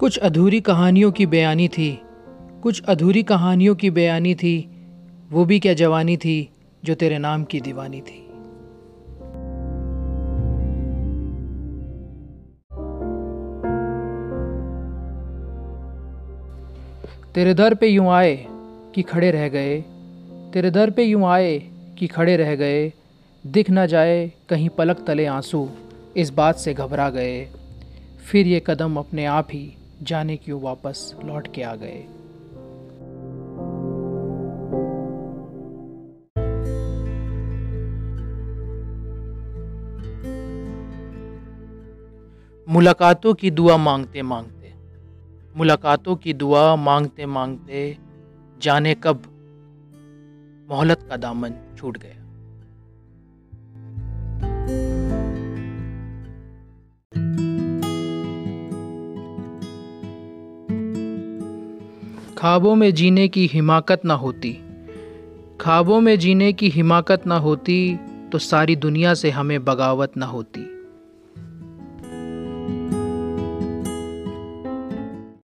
कुछ अधूरी कहानियों की बयानी थी। कुछ अधूरी कहानियों की बयानी थी। वो भी क्या जवानी थी जो तेरे नाम की दीवानी थी। तेरे दर पे यूँ आए कि खड़े रह गए। तेरे दर पे यूँ आए कि खड़े रह गए। दिख ना जाए कहीं पलक तले आँसू। इस बात से घबरा गए। फिर ये कदम अपने आप ही जाने क्यों वापस लौट के आ गए? मुलाकातों की दुआ मांगते मांगते मुलाकातों की दुआ मांगते मांगते जाने कब मोहलत का दामन छूट गया। ख्वाबों में जीने की हिमाकत ना होती। ख्वाबों में जीने की हिमाकत ना होती तो सारी दुनिया से हमें बगावत ना होती।